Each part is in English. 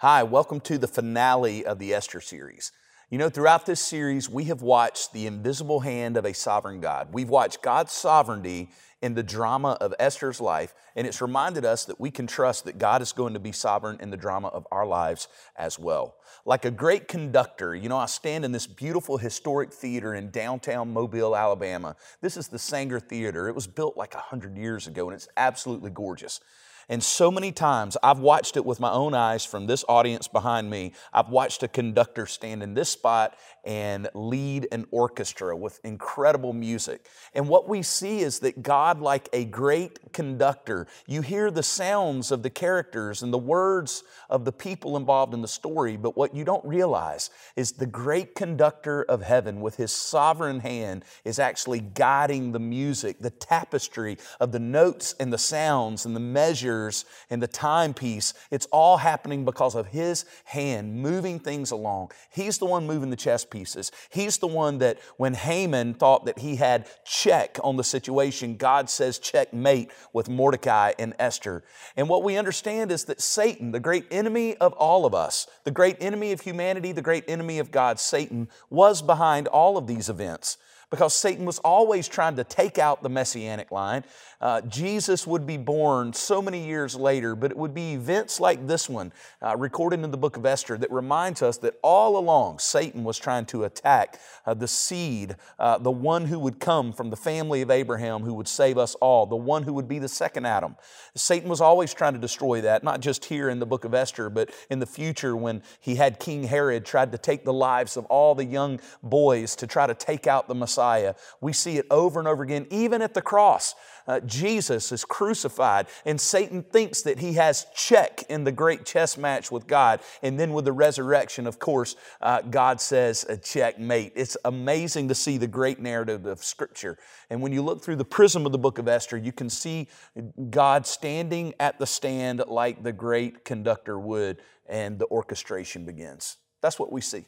Hi, welcome to the finale of the Esther series. You know, throughout this series, we have watched the invisible hand of a sovereign God. We've watched God's sovereignty in the drama of Esther's life, and it's reminded us that we can trust that God is going to be sovereign in the drama of our lives as well. Like a great conductor, you know, I stand in this beautiful historic theater in downtown Mobile, Alabama. This is the Saenger Theater. It was built like 100 years ago, and it's absolutely gorgeous. And so many times I've watched it with my own eyes from this audience behind me. I've watched a conductor stand in this spot and lead an orchestra with incredible music. And what we see is that God, like a great conductor, you hear the sounds of the characters and the words of the people involved in the story, but what you don't realize is the great conductor of heaven with his sovereign hand is actually guiding the music, the tapestry of the notes and the sounds and the and the timepiece, it's all happening because of His hand moving things along. He's the one moving the chess pieces. He's the one that when Haman thought that he had check on the situation, God says checkmate with Mordecai and Esther. And what we understand is that Satan, the great enemy of all of us, the great enemy of humanity, the great enemy of God, Satan, was behind all of these events because Satan was always trying to take out the messianic line. Uh, Jesus would be born so many years later, but it would be events like this one, uh, recorded in the book of Esther, that reminds us that all along Satan was trying to attack uh, the seed, uh, the one who would come from the family of Abraham, who would save us all, the one who would be the second Adam. Satan was always trying to destroy that, not just here in the book of Esther, but in the future when he had King Herod tried to take the lives of all the young boys to try to take out the Messiah. We see it over and over again, even at the cross uh, Jesus is crucified, and Satan thinks that he has check in the great chess match with God. And then with the resurrection, of course, uh, God says a checkmate. It's amazing to see the great narrative of Scripture. And when you look through the prism of the book of Esther, you can see God standing at the stand like the great conductor would, and the orchestration begins. That's what we see.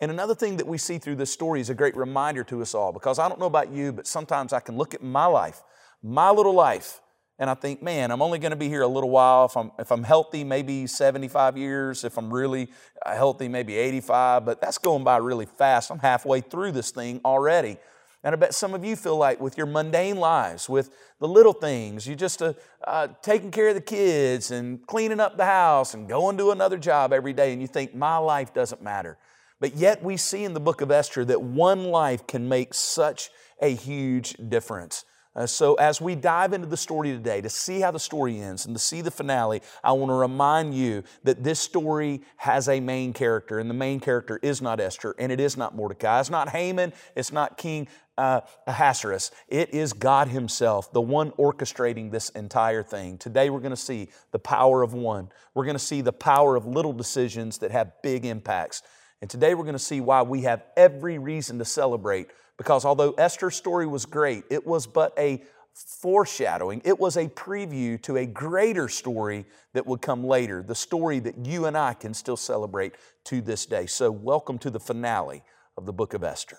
And another thing that we see through this story is a great reminder to us all because I don't know about you, but sometimes I can look at my life my little life. And I think, man, I'm only going to be here a little while. If I'm, if I'm healthy, maybe 75 years. If I'm really uh, healthy, maybe 85. But that's going by really fast. I'm halfway through this thing already. And I bet some of you feel like with your mundane lives, with the little things, you just uh, uh, taking care of the kids and cleaning up the house and going to another job every day, and you think, my life doesn't matter. But yet we see in the book of Esther that one life can make such a huge difference. Uh, so, as we dive into the story today to see how the story ends and to see the finale, I want to remind you that this story has a main character, and the main character is not Esther, and it is not Mordecai. It's not Haman, it's not King uh, Ahasuerus. It is God Himself, the one orchestrating this entire thing. Today, we're going to see the power of one. We're going to see the power of little decisions that have big impacts. And today, we're going to see why we have every reason to celebrate because although Esther's story was great, it was but a foreshadowing, it was a preview to a greater story that would come later, the story that you and I can still celebrate to this day. So, welcome to the finale of the book of Esther.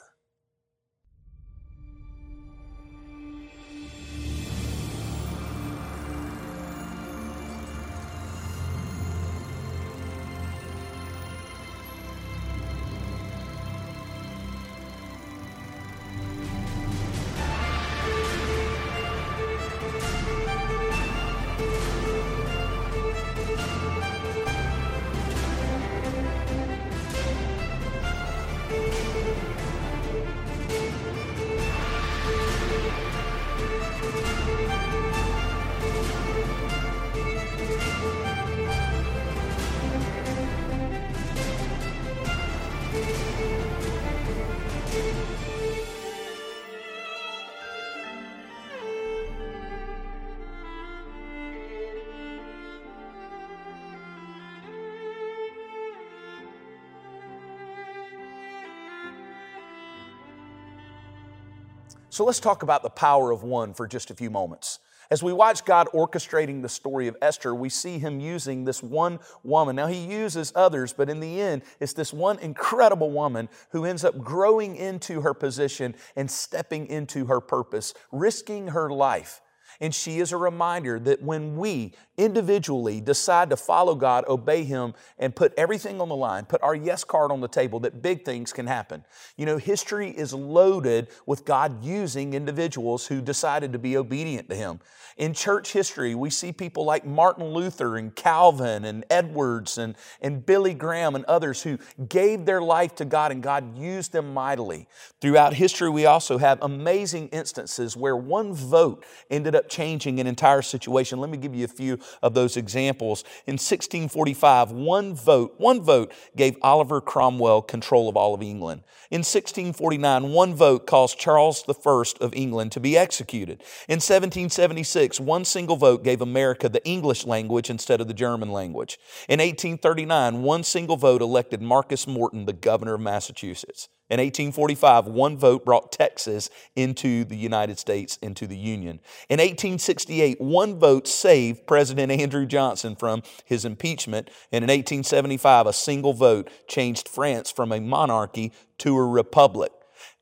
So let's talk about the power of one for just a few moments. As we watch God orchestrating the story of Esther, we see him using this one woman. Now, he uses others, but in the end, it's this one incredible woman who ends up growing into her position and stepping into her purpose, risking her life. And she is a reminder that when we individually decide to follow God, obey Him, and put everything on the line, put our yes card on the table, that big things can happen. You know, history is loaded with God using individuals who decided to be obedient to Him. In church history, we see people like Martin Luther and Calvin and Edwards and, and Billy Graham and others who gave their life to God and God used them mightily. Throughout history, we also have amazing instances where one vote ended up changing an entire situation. Let me give you a few of those examples. In 1645, one vote, one vote gave Oliver Cromwell control of all of England. In 1649, one vote caused Charles I of England to be executed. In 1776, one single vote gave America the English language instead of the German language. In 1839, one single vote elected Marcus Morton the governor of Massachusetts. In 1845, one vote brought Texas into the United States, into the Union. In 1868, one vote saved President Andrew Johnson from his impeachment. And in 1875, a single vote changed France from a monarchy to a republic.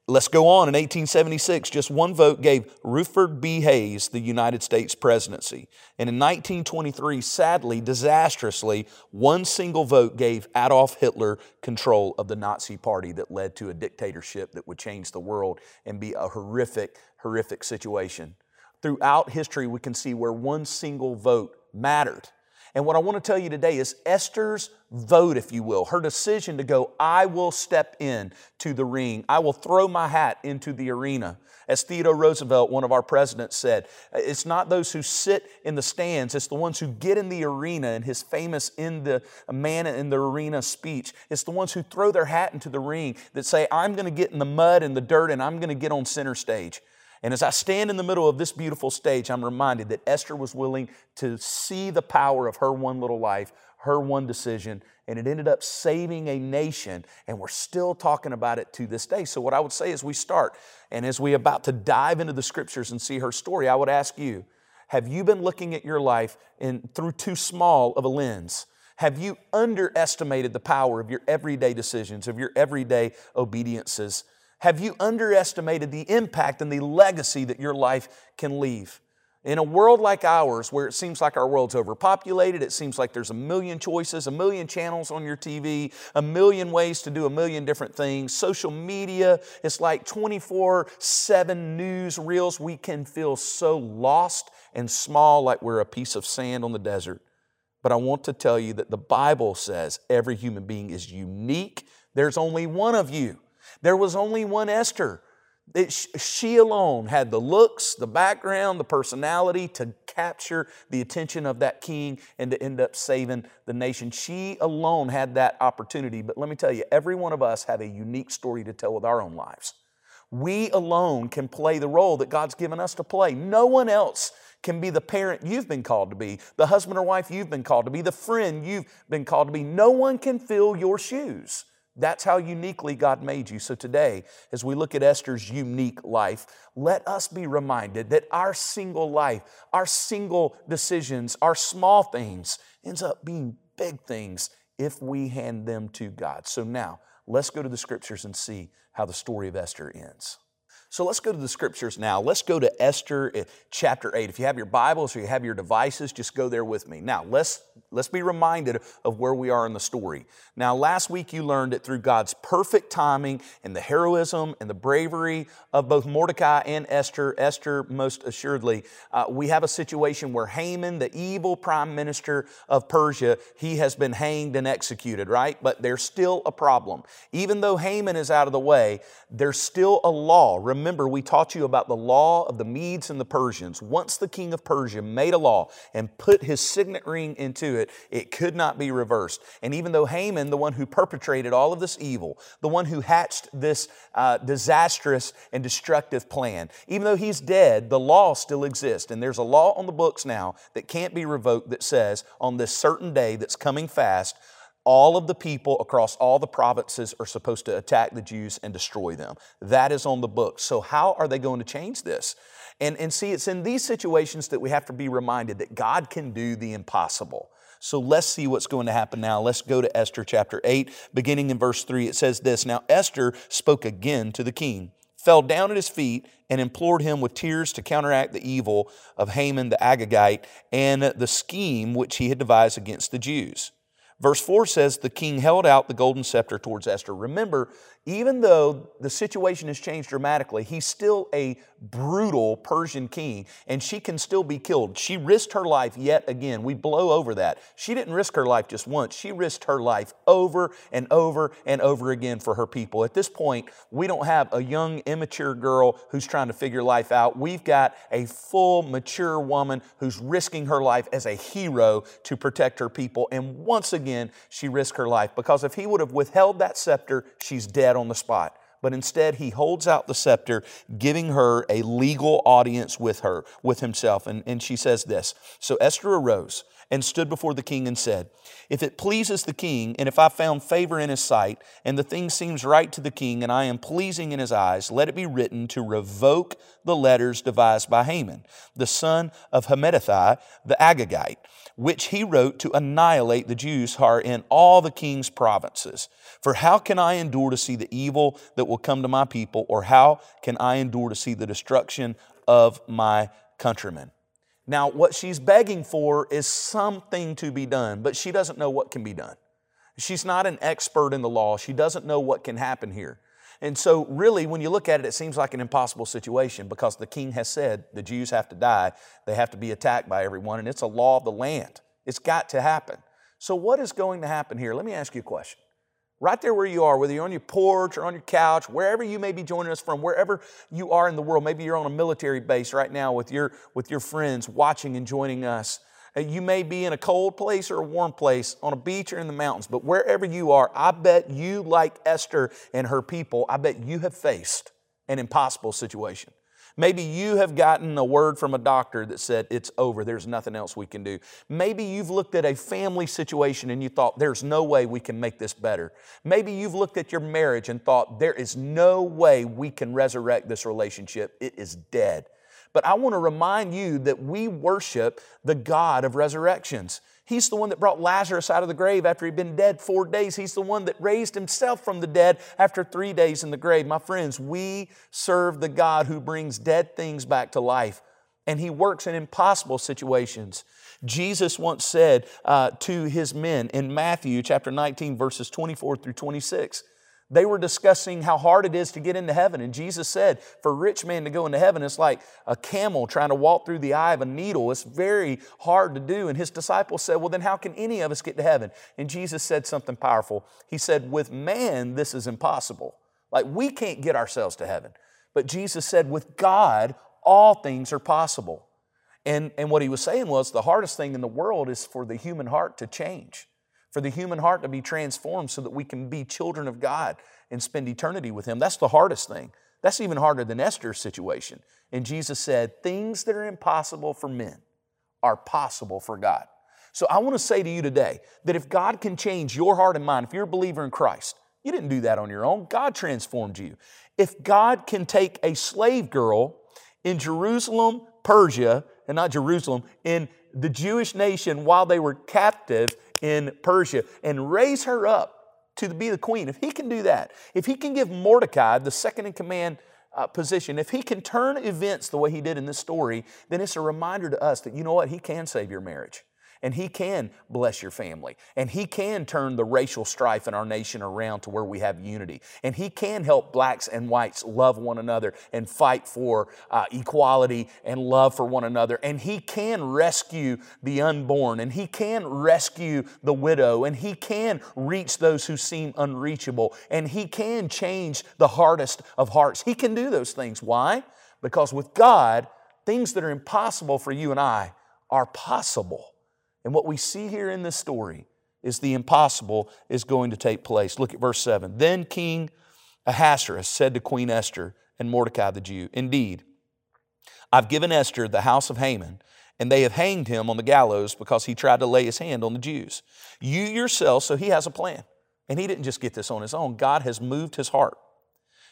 Let's go on. In 1876, just one vote gave Rutherford B. Hayes the United States presidency. And in 1923, sadly, disastrously, one single vote gave Adolf Hitler control of the Nazi Party that led to a dictatorship that would change the world and be a horrific, horrific situation. Throughout history, we can see where one single vote mattered. And what I want to tell you today is Esther's vote, if you will, her decision to go, I will step in to the ring. I will throw my hat into the arena. As Theodore Roosevelt, one of our presidents, said, it's not those who sit in the stands, it's the ones who get in the arena in his famous in the man in the arena speech. It's the ones who throw their hat into the ring that say, I'm going to get in the mud and the dirt and I'm going to get on center stage. And as I stand in the middle of this beautiful stage, I'm reminded that Esther was willing to see the power of her one little life, her one decision, and it ended up saving a nation. And we're still talking about it to this day. So, what I would say as we start, and as we about to dive into the scriptures and see her story, I would ask you, have you been looking at your life in, through too small of a lens? Have you underestimated the power of your everyday decisions, of your everyday obediences? Have you underestimated the impact and the legacy that your life can leave? In a world like ours, where it seems like our world's overpopulated, it seems like there's a million choices, a million channels on your TV, a million ways to do a million different things, social media, it's like 24 7 news reels. We can feel so lost and small, like we're a piece of sand on the desert. But I want to tell you that the Bible says every human being is unique. There's only one of you. There was only one Esther. It, she alone had the looks, the background, the personality to capture the attention of that king and to end up saving the nation. She alone had that opportunity. But let me tell you, every one of us have a unique story to tell with our own lives. We alone can play the role that God's given us to play. No one else can be the parent you've been called to be, the husband or wife you've been called to be, the friend you've been called to be. No one can fill your shoes. That's how uniquely God made you. So today, as we look at Esther's unique life, let us be reminded that our single life, our single decisions, our small things ends up being big things if we hand them to God. So now, let's go to the scriptures and see how the story of Esther ends. So let's go to the scriptures now. Let's go to Esther eh, chapter 8. If you have your Bibles or you have your devices, just go there with me. Now, let's, let's be reminded of where we are in the story. Now, last week you learned that through God's perfect timing and the heroism and the bravery of both Mordecai and Esther, Esther most assuredly, uh, we have a situation where Haman, the evil prime minister of Persia, he has been hanged and executed, right? But there's still a problem. Even though Haman is out of the way, there's still a law. Remember remember, we taught you about the law of the Medes and the Persians. Once the king of Persia made a law and put his signet ring into it, it could not be reversed. And even though Haman, the one who perpetrated all of this evil, the one who hatched this uh, disastrous and destructive plan, even though he's dead, the law still exists. And there's a law on the books now that can't be revoked that says on this certain day that's coming fast, all of the people across all the provinces are supposed to attack the Jews and destroy them. That is on the book. So, how are they going to change this? And, and see, it's in these situations that we have to be reminded that God can do the impossible. So let's see what's going to happen now. Let's go to Esther chapter 8, beginning in verse 3. It says this Now Esther spoke again to the king. fell down at his feet, and implored him with tears to counteract the evil of Haman the Agagite and the scheme which he had devised against the Jews. Verse 4 says, The king held out the golden scepter towards Esther. Remember, even though the situation has changed dramatically, he's still a brutal Persian king, and she can still be killed. She risked her life yet again. We blow over that. She didn't risk her life just once, she risked her life over and over and over again for her people. At this point, we don't have a young, immature girl who's trying to figure life out. We've got a full, mature woman who's risking her life as a hero to protect her people. And once again, she risked her life because if he would have withheld that scepter, she's dead on the spot. But instead, he holds out the scepter, giving her a legal audience with her, with himself. And, and she says this So Esther arose and stood before the king and said, If it pleases the king, and if I found favor in his sight, and the thing seems right to the king, and I am pleasing in his eyes, let it be written to revoke the letters devised by Haman, the son of Hammedatha, the Agagite which he wrote to annihilate the Jews who are in all the king's provinces. For how can I endure to see the evil that will come to my people, or how can I endure to see the destruction of my countrymen? Now, what she's begging for is something to be done, but she doesn't know what can be done. She's not an expert in the law. She doesn't know what can happen here. And so, really, when you look at it, it seems like an impossible situation because the king has said the Jews have to die, they have to be attacked by everyone, and it's a law of the land. It's got to happen. So, what is going to happen here? Let me ask you a question. Right there where you are, whether you're on your porch or on your couch, wherever you may be joining us from, wherever you are in the world, maybe you're on a military base right now with your, with your friends watching and joining us. Uh, you may be in a cold place or a warm place, on a beach or in the mountains, but wherever you are, I bet you, like Esther and her people, I bet you have faced an impossible situation. Maybe you have gotten a word from a doctor that said it's over, there's nothing else we can do. Maybe you've looked at a family situation and you thought there's no way we can make this better. Maybe you've looked at your marriage and thought there is no way we can resurrect this relationship, it is dead. But I want to remind you that we worship the God of resurrections. He's the one that brought Lazarus out of the grave after he'd been dead four days. He's the one that raised himself from the dead after three days in the grave. My friends, we serve the God who brings dead things back to life, and he works in impossible situations. Jesus once said uh, to his men in Matthew chapter 19, verses 24 through 26, they were discussing how hard it is to get into heaven. And Jesus said, for a rich man to go into heaven, it's like a camel trying to walk through the eye of a needle. It's very hard to do. And his disciples said, Well, then how can any of us get to heaven? And Jesus said something powerful. He said, With man, this is impossible. Like we can't get ourselves to heaven. But Jesus said, With God, all things are possible. And, and what he was saying was the hardest thing in the world is for the human heart to change for the human heart to be transformed so that we can be children of God and spend eternity with Him. That's the hardest thing. That's even harder than Esther's situation. And Jesus said, Things that are impossible for men are possible for God. So I want to say to you today that if God can change your heart and mind, if you're a believer in Christ, you didn't do that on your own. God transformed you. If God can take a slave girl in Jerusalem, Persia, and not Jerusalem, in the Jewish nation while they were captive in Persia and raise her up to be the queen, if he can do that, if he can give Mordecai the second in command uh, position, if he can turn events the way he did in this story, then it's a reminder to us that you know what? He can save your marriage and He can bless your family, and He can turn the racial strife in our nation around to where we have unity, and He can help blacks and whites love one another and fight for uh, equality and love for one another, and He can rescue the unborn, and He can rescue the widow, and He can reach those who seem unreachable, and He can change the hardest of hearts. He can do those things. Why? Because with God, things that are impossible for you and I are possible. And what we see here in this story is the impossible is going to take place. Look at verse 7. Then King Ahasuerus said to Queen Esther and Mordecai the Jew, Indeed, I've given Esther the house of Haman, and they have hanged him on the gallows because he tried to lay his hand on the Jews. You yourself, so he has a plan. And he didn't just get this on his own, God has moved his heart.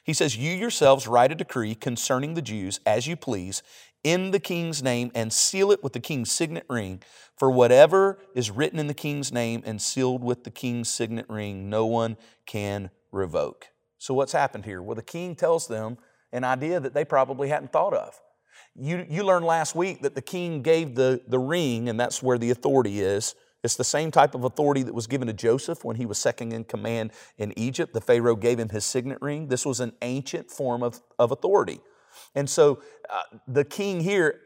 He says, You yourselves write a decree concerning the Jews as you please in the king's name and seal it with the king's signet ring. For whatever is written in the king's name and sealed with the king's signet ring, no one can revoke. So, what's happened here? Well, the king tells them an idea that they probably hadn't thought of. You, you learned last week that the king gave the, the ring, and that's where the authority is. It's the same type of authority that was given to Joseph when he was second in command in Egypt. The Pharaoh gave him his signet ring. This was an ancient form of, of authority. And so uh, the king here,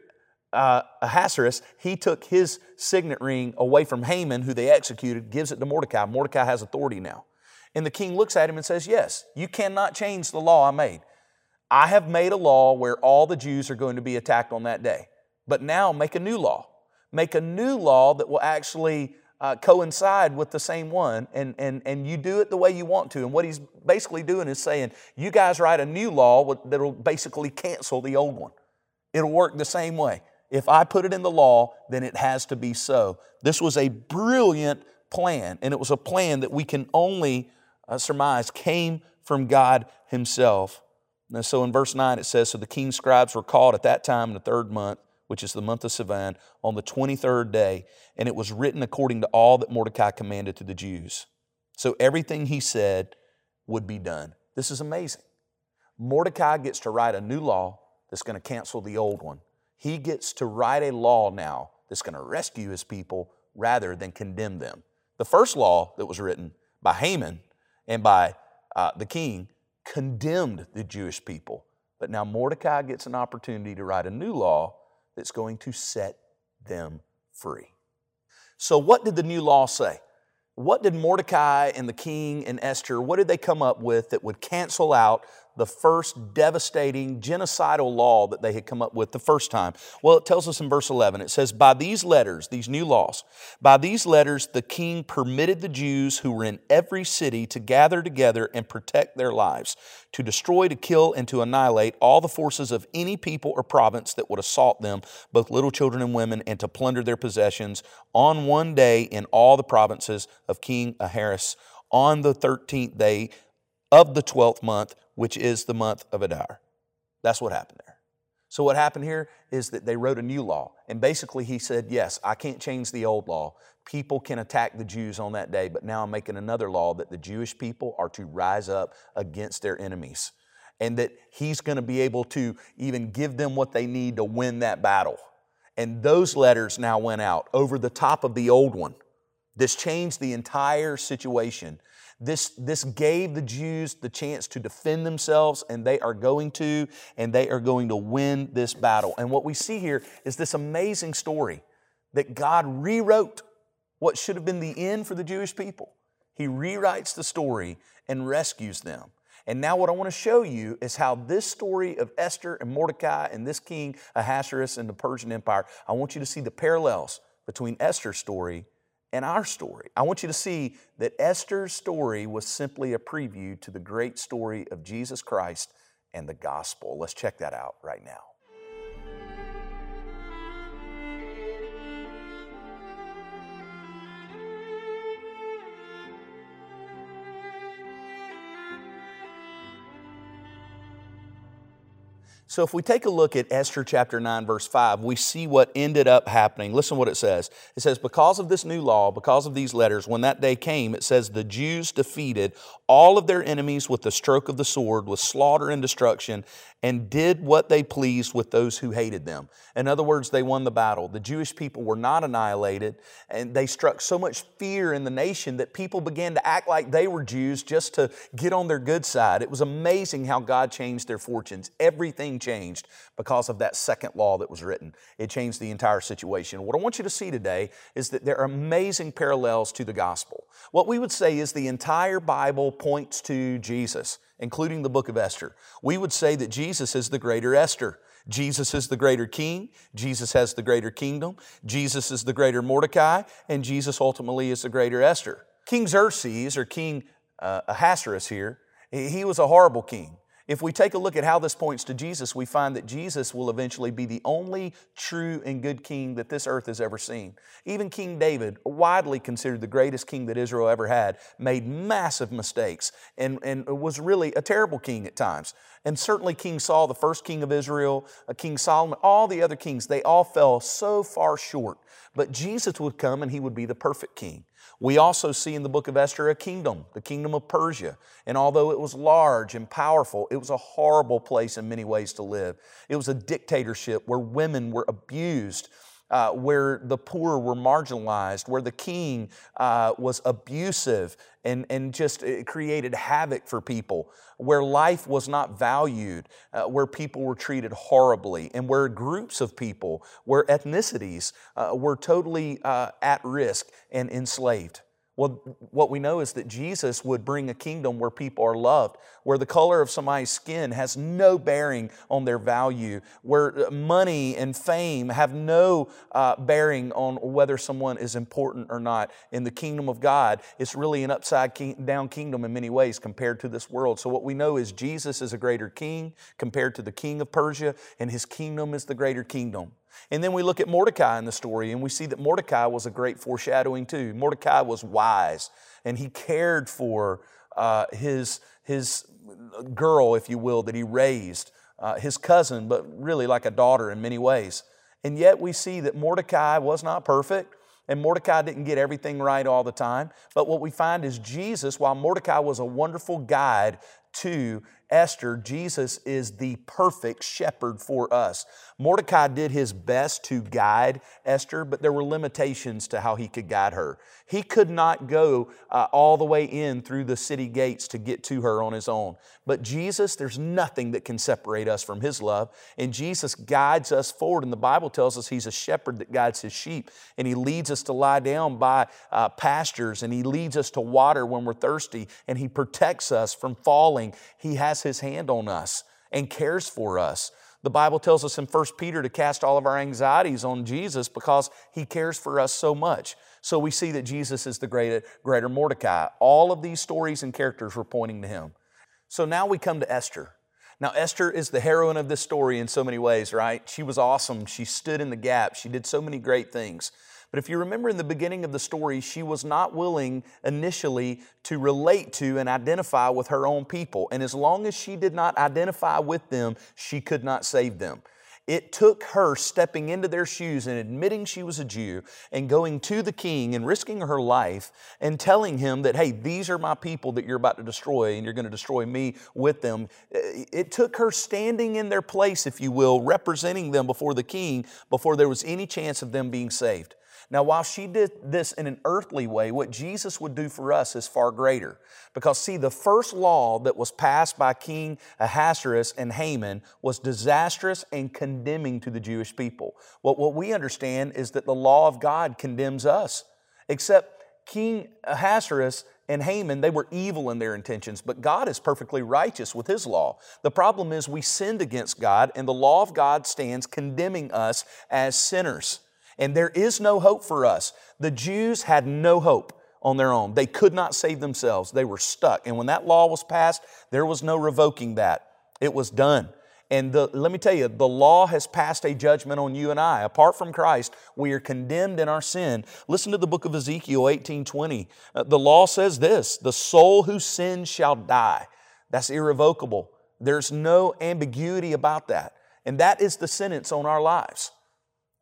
uh, Ahasuerus, he took his signet ring away from Haman, who they executed, gives it to Mordecai. Mordecai has authority now. And the king looks at him and says, Yes, you cannot change the law I made. I have made a law where all the Jews are going to be attacked on that day. But now make a new law make a new law that will actually uh, coincide with the same one, and, and, and you do it the way you want to. And what he's basically doing is saying, you guys write a new law that'll basically cancel the old one. It'll work the same way. If I put it in the law, then it has to be so. This was a brilliant plan, and it was a plan that we can only uh, surmise came from God Himself. And so in verse 9 it says, So the king's scribes were called at that time in the third month which is the month of Sivan, on the 23rd day, and it was written according to all that Mordecai commanded to the Jews. So everything he said would be done. This is amazing. Mordecai gets to write a new law that's going to cancel the old one. He gets to write a law now that's going to rescue his people rather than condemn them. The first law that was written by Haman and by uh, the king condemned the Jewish people. But now Mordecai gets an opportunity to write a new law that's going to set them free. So, what did the new law say? What did Mordecai and the king and Esther, what did they come up with that would cancel out the first devastating genocidal law that they had come up with the first time? Well, it tells us in verse 11, it says, By these letters, these new laws, by these letters, the king permitted the Jews who were in every city to gather together and protect their lives, to destroy, to kill, and to annihilate all the forces of any people or province that would assault them, both little children and women, and to plunder their possessions on one day in all the provinces of King Ahasuerus on the 13th day of the 12th month, which is the month of Adar. That's what happened there. So, what happened here is that they wrote a new law. And basically, he said, Yes, I can't change the old law. People can attack the Jews on that day, but now I'm making another law that the Jewish people are to rise up against their enemies. And that he's going to be able to even give them what they need to win that battle. And those letters now went out over the top of the old one. This changed the entire situation this, this gave the Jews the chance to defend themselves, and they are going to, and they are going to win this battle. And what we see here is this amazing story that God rewrote what should have been the end for the Jewish people. He rewrites the story and rescues them. And now, what I want to show you is how this story of Esther and Mordecai and this king Ahasuerus and the Persian Empire, I want you to see the parallels between Esther's story and our story. I want you to see that Esther's story was simply a preview to the great story of Jesus Christ and the gospel. Let's check that out right now. So if we take a look at Esther chapter 9, verse 5, we see what ended up happening. Listen what it says. It says, Because of this new law, because of these letters, when that day came, it says, the Jews defeated all of their enemies with the stroke of the sword, with slaughter and destruction, and did what they pleased with those who hated them. In other words, they won the battle. The Jewish people were not annihilated, and they struck so much fear in the nation that people began to act like they were Jews just to get on their good side. It was amazing how God changed their fortunes. Everything changed because of that second law that was written. It changed the entire situation. What I want you to see today is that there are amazing parallels to the gospel. What we would say is the entire Bible points to Jesus including the book of Esther. We would say that Jesus is the greater Esther. Jesus is the greater king. Jesus has the greater kingdom. Jesus is the greater Mordecai. And Jesus ultimately is the greater Esther. King Xerxes, or King uh, Ahasuerus here, he was a horrible king. If we take a look at how this points to Jesus, we find that Jesus will eventually be the only true and good king that this earth has ever seen. Even King David, widely considered the greatest king that Israel ever had, made massive mistakes and, and was really a terrible king at times. And certainly King Saul, the first king of Israel, King Solomon, all the other kings, they all fell so far short. But Jesus would come and he would be the perfect king. We also see in the book of Esther a kingdom, the kingdom of Persia. And although it was large and powerful, it was a horrible place in many ways to live. It was a dictatorship where women were abused uh, where the poor were marginalized, where the king uh, was abusive and, and just created havoc for people, where life was not valued, uh, where people were treated horribly, and where groups of people, where ethnicities uh, were totally uh, at risk and enslaved. Well, what we know is that Jesus would bring a kingdom where people are loved, where the color of somebody's skin has no bearing on their value, where uh, money and fame have no uh, bearing on whether someone is important or not. In the kingdom of God, it's really an upside down kingdom in many ways compared to this world. So, what we know is Jesus is a greater king compared to the king of Persia, and his kingdom is the greater kingdom. And then we look at Mordecai in the story and we see that Mordecai was a great foreshadowing too. Mordecai was wise and he cared for uh, his, his girl, if you will, that he raised, uh, his cousin, but really like a daughter in many ways. And yet we see that Mordecai was not perfect. And Mordecai didn't get everything right all the time. But what we find is Jesus, while Mordecai was a wonderful guide to Esther, Jesus is the perfect shepherd for us. Mordecai did his best to guide Esther, but there were limitations to how he could guide her. He could not go uh, all the way in through the city gates to get to her on his own. But Jesus, there's nothing that can separate us from his love. And Jesus guides us forward. And the Bible tells us he's a shepherd that guides his sheep. And he leads us to lie down by uh, pastures. And he leads us to water when we're thirsty. And he protects us from falling. He has has his hand on us and cares for us. The Bible tells us in 1 Peter to cast all of our anxieties on Jesus because he cares for us so much. So we see that Jesus is the greater, greater Mordecai. All of these stories and characters were pointing to him. So now we come to Esther. Now, Esther is the heroine of this story in so many ways, right? She was awesome. She stood in the gap. She did so many great things. But if you remember in the beginning of the story, she was not willing initially to relate to and identify with her own people. And as long as she did not identify with them, she could not save them. It took her stepping into their shoes and admitting she was a Jew and going to the king and risking her life and telling him that, hey, these are my people that you're about to destroy and you're going to destroy me with them. It took her standing in their place, if you will, representing them before the king before there was any chance of them being saved. Now, while she did this in an earthly way, what Jesus would do for us is far greater. Because, see, the first law that was passed by King Ahasuerus and Haman was disastrous and condemning to the Jewish people. What, what we understand is that the law of God condemns us, except King Ahasuerus and Haman, they were evil in their intentions, but God is perfectly righteous with His law. The problem is we sinned against God, and the law of God stands condemning us as sinners and there is no hope for us. The Jews had no hope on their own. They could not save themselves. They were stuck. And when that law was passed, there was no revoking that. It was done. And the, let me tell you, the law has passed a judgment on you and I. Apart from Christ, we are condemned in our sin. Listen to the book of Ezekiel 18:20. Uh, the law says this: "The soul who sins shall die." That's irrevocable. There's no ambiguity about that. And that is the sentence on our lives.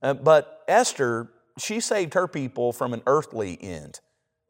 Uh, but Esther, she saved her people from an earthly end.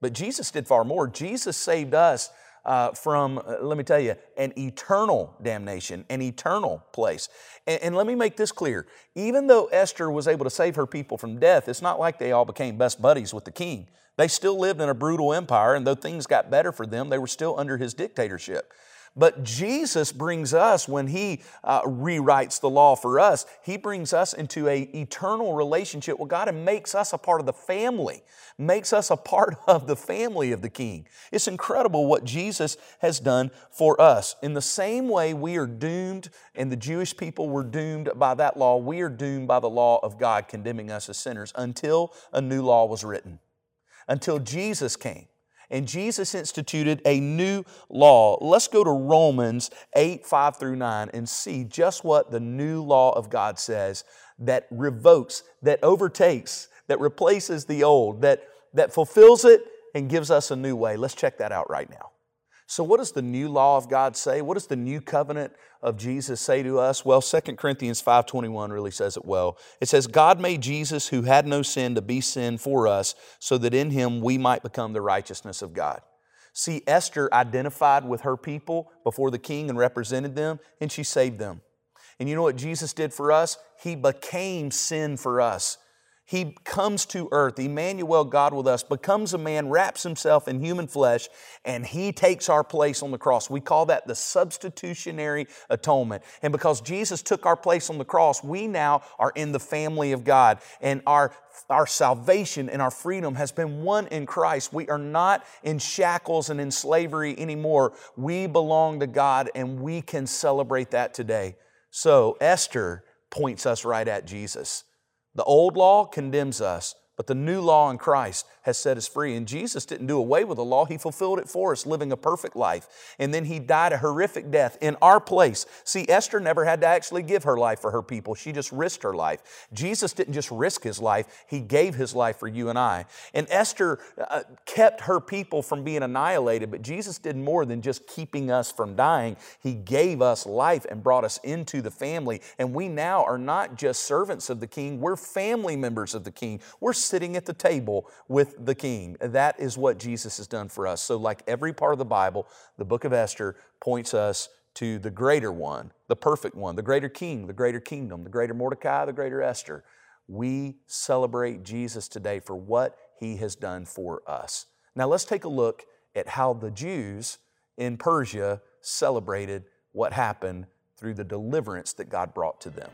But Jesus did far more. Jesus saved us uh, from, uh, let me tell you, an eternal damnation, an eternal place. And, and, let me make this clear. Even though Esther was able to save her people from death, it's not like they all became best buddies with the king. They still lived in a brutal empire, and though things got better for them, they were still under his dictatorship. But Jesus brings us, when He uh, rewrites the law for us, He brings us into a eternal relationship with God and makes us a part of the family, makes us a part of the family of the King. It's incredible what Jesus has done for us. In the same way we are doomed, and the Jewish people were doomed by that law, we are doomed by the law of God condemning us as sinners until a new law was written, until Jesus came and Jesus instituted a new law. Let's go to Romans 8, 5 through 9 and see just what the new law of God says that revokes, that overtakes, that replaces the old, that, that fulfills it and gives us a new way. Let's check that out right now. So, what does the new law of God say? What does the new covenant of Jesus say to us? Well, 2 Corinthians 5:21 really says it well. It says, God made Jesus, who had no sin, to be sin for us, so that in him we might become the righteousness of God. See, Esther identified with her people before the king and represented them, and she saved them. And you know what Jesus did for us? He became sin for us. He comes to earth, Emmanuel, God with us, becomes a man, wraps himself in human flesh, and he takes our place on the cross. We call that the substitutionary atonement. And because Jesus took our place on the cross, we now are in the family of God. And our our salvation and our freedom has been won in Christ. We are not in shackles and in slavery anymore. We belong to God and we can celebrate that today. So, Esther points us right at Jesus. The old law condemns us, but the new law in Christ has set us free. And Jesus didn't do away with the law, He fulfilled it for us, living a perfect life. And then He died a horrific death in our place. See, Esther never had to actually give her life for her people, she just risked her life. Jesus didn't just risk His life, He gave His life for you and I. And Esther uh, kept her people from being annihilated, but Jesus did more than just keeping us from dying. He gave us life and brought us into the family. And we now are not just servants of the King, we're family members of the King. We're sitting at the table with the king. That is what Jesus has done for us. So, like every part of the Bible, the book of Esther points us to the greater one, the perfect one, the greater king, the greater kingdom, the greater Mordecai, the greater Esther. We celebrate Jesus today for what he has done for us. Now, let's take a look at how the Jews in Persia celebrated what happened through the deliverance that God brought to them.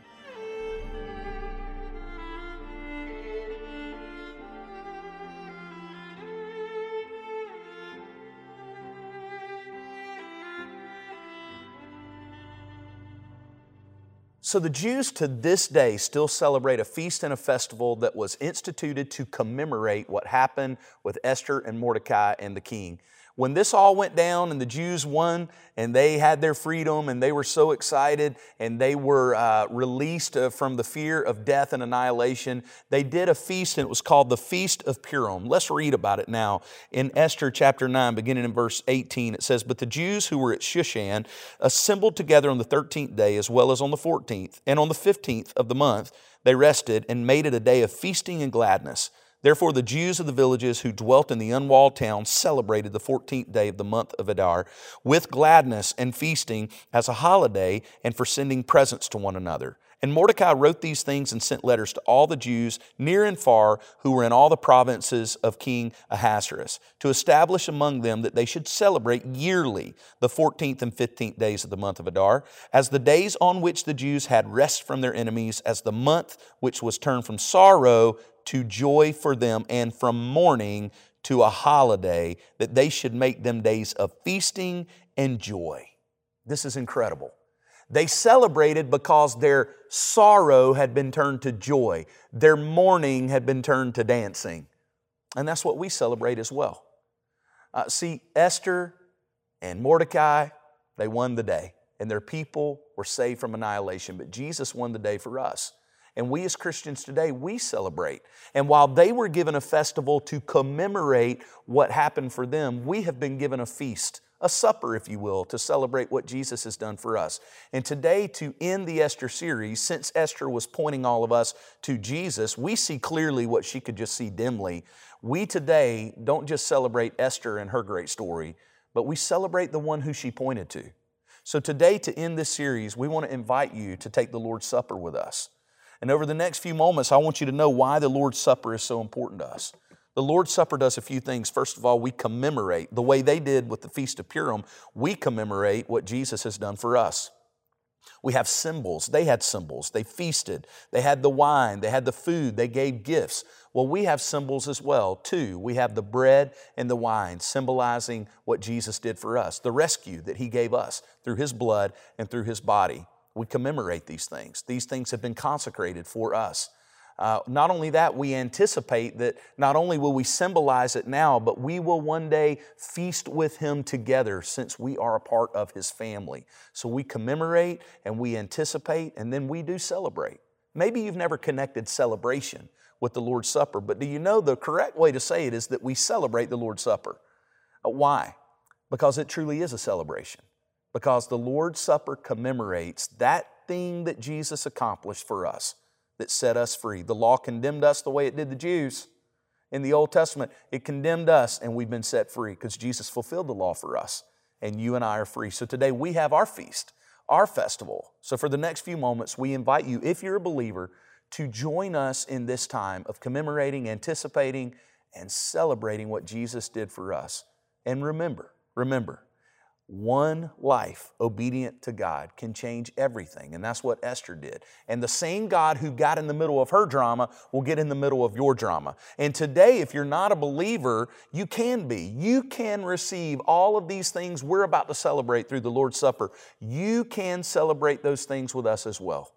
So the Jews to this day still celebrate a feast and a festival that was instituted to commemorate what happened with Esther and Mordecai and the king. When this all went down and the Jews won and they had their freedom and they were so excited and they were uh, released uh, from the fear of death and annihilation, they did a feast and it was called the Feast of Purim. Let's read about it now. In Esther chapter 9, beginning in verse 18, it says, But the Jews who were at Shushan assembled together on the 13th day as well as on the 14th. And on the 15th of the month, they rested and made it a day of feasting and gladness. Therefore, the Jews of the villages who dwelt in the unwalled town celebrated the 14th day of the month of Adar with gladness and feasting as a holiday and for sending presents to one another. And Mordecai wrote these things and sent letters to all the Jews near and far who were in all the provinces of King Ahasuerus to establish among them that they should celebrate yearly the 14th and 15th days of the month of Adar as the days on which the Jews had rest from their enemies, as the month which was turned from sorrow to joy for them and from mourning to a holiday, that they should make them days of feasting and joy. This is incredible. They celebrated because their sorrow had been turned to joy, their mourning had been turned to dancing. And that's what we celebrate as well. Uh, see, Esther and Mordecai, they won the day, and their people were saved from annihilation, but Jesus won the day for us. And we as Christians today, we celebrate. And while they were given a festival to commemorate what happened for them, we have been given a feast, a supper, if you will, to celebrate what Jesus has done for us. And today, to end the Esther series, since Esther was pointing all of us to Jesus, we see clearly what she could just see dimly. We today don't just celebrate Esther and her great story, but we celebrate the one who she pointed to. So today, to end this series, we want to invite you to take the Lord's Supper with us. And over the next few moments, I want you to know why the Lord's Supper is so important to us. The Lord's Supper does a few things. First of all, we commemorate the way they did with the Feast of Purim, we commemorate what Jesus has done for us. We have symbols. They had symbols. They feasted. They had the wine. They had the food. They gave gifts. Well, we have symbols as well, too. We have the bread and the wine, symbolizing what Jesus did for us, the rescue that He gave us through His blood and through His body. We commemorate these things. These things have been consecrated for us. Uh, not only that, we anticipate that not only will we symbolize it now, but we will one day feast with Him together since we are a part of His family. So we commemorate and we anticipate and then we do celebrate. Maybe you've never connected celebration with the Lord's Supper, but do you know the correct way to say it is that we celebrate the Lord's Supper? Uh, why? because it truly is a celebration. Because the Lord's Supper commemorates that thing that Jesus accomplished for us that set us free. The law condemned us the way it did the Jews. In the Old Testament, it condemned us and we've been set free because Jesus fulfilled the law for us and you and I are free. So today we have our feast, our festival. So for the next few moments, we invite you, if you're a believer, to join us in this time of commemorating, anticipating, and celebrating what Jesus did for us. And remember, remember, one life obedient to God can change everything. And that's what Esther did. And the same God who got in the middle of her drama will get in the middle of your drama. And today, if you're not a believer, you can be. You can receive all of these things we're about to celebrate through the Lord's Supper. You can celebrate those things with us as well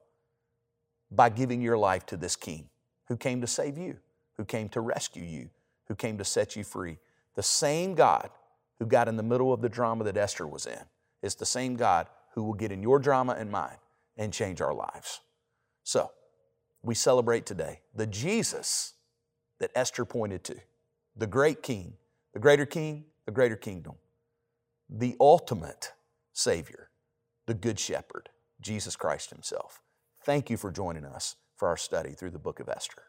by giving your life to this King who came to save you, who came to rescue you, who came to set you free. The same God who got in the middle of the drama that Esther was in is the same God who will get in your drama and mine and change our lives. So, we celebrate today the Jesus that Esther pointed to, the great king, the greater king, the greater kingdom, the ultimate Savior, the good shepherd, Jesus Christ Himself. Thank you for joining us for our study through the book of Esther.